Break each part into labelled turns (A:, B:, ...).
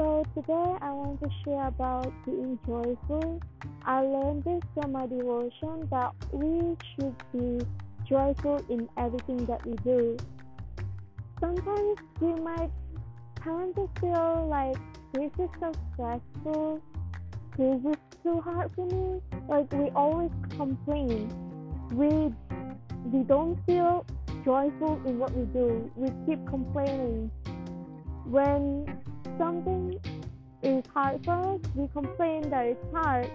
A: So today I want to share about being joyful. I learned this from my devotion that we should be joyful in everything that we do. Sometimes we might tend to feel like this is so stressful, this is too hard for me. Like we always complain. We we don't feel joyful in what we do. We keep complaining. When something is hard for us, we complain that it's hard.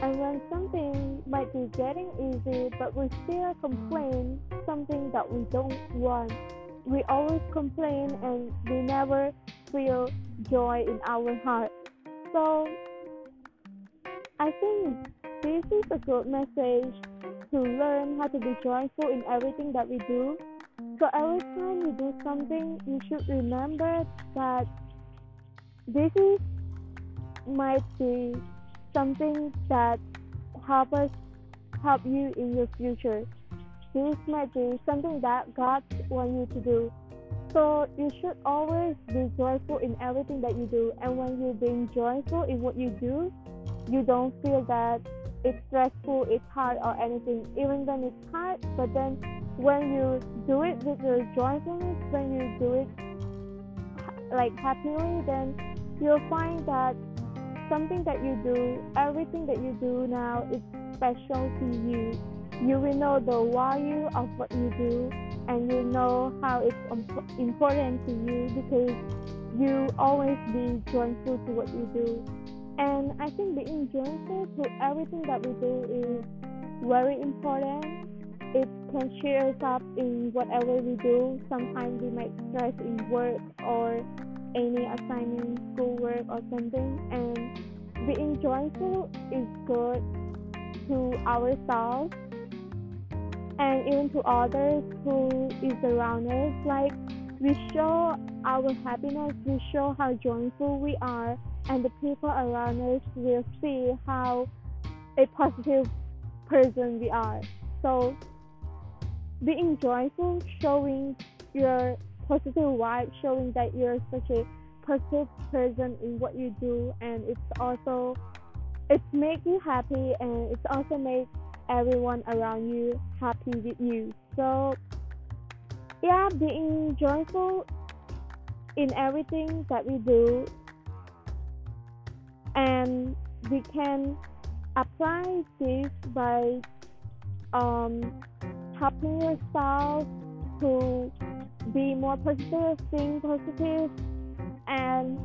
A: And when something might be getting easy, but we still complain something that we don't want, we always complain and we never feel joy in our heart. So I think this is a good message to learn how to be joyful in everything that we do. So every time you do something, you should remember that this is might be something that help us help you in your future. This might be something that God wants you to do. So you should always be joyful in everything that you do. And when you're being joyful in what you do, you don't feel that it's stressful, it's hard or anything. Even when it's hard, but then when you do it with your joyfulness, when you do it like happily, then you'll find that something that you do, everything that you do now is special to you. You will know the value of what you do and you know how it's important to you because you always be joyful to what you do. And I think being joyful to everything that we do is very important. It can cheer us up in whatever we do. Sometimes we might stress in work or any assignment, schoolwork or something. And being joyful is good to ourselves and even to others who is around us. Like we show our happiness, we show how joyful we are, and the people around us will see how a positive person we are. So being joyful, showing your positive vibe, showing that you're such a positive person in what you do, and it's also it's makes you happy, and it's also make everyone around you happy with you. So yeah, being joyful in everything that we do and we can apply this by um, helping yourself to be more positive, think positive, and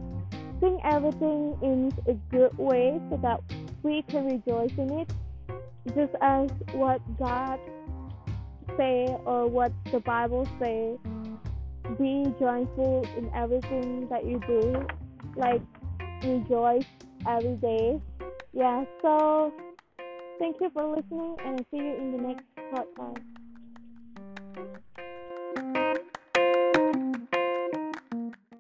A: think everything in a good way so that we can rejoice in it, just as what God say or what the Bible say. Be joyful in everything that you do, like rejoice every day. Yeah, so thank you for listening and see you in the next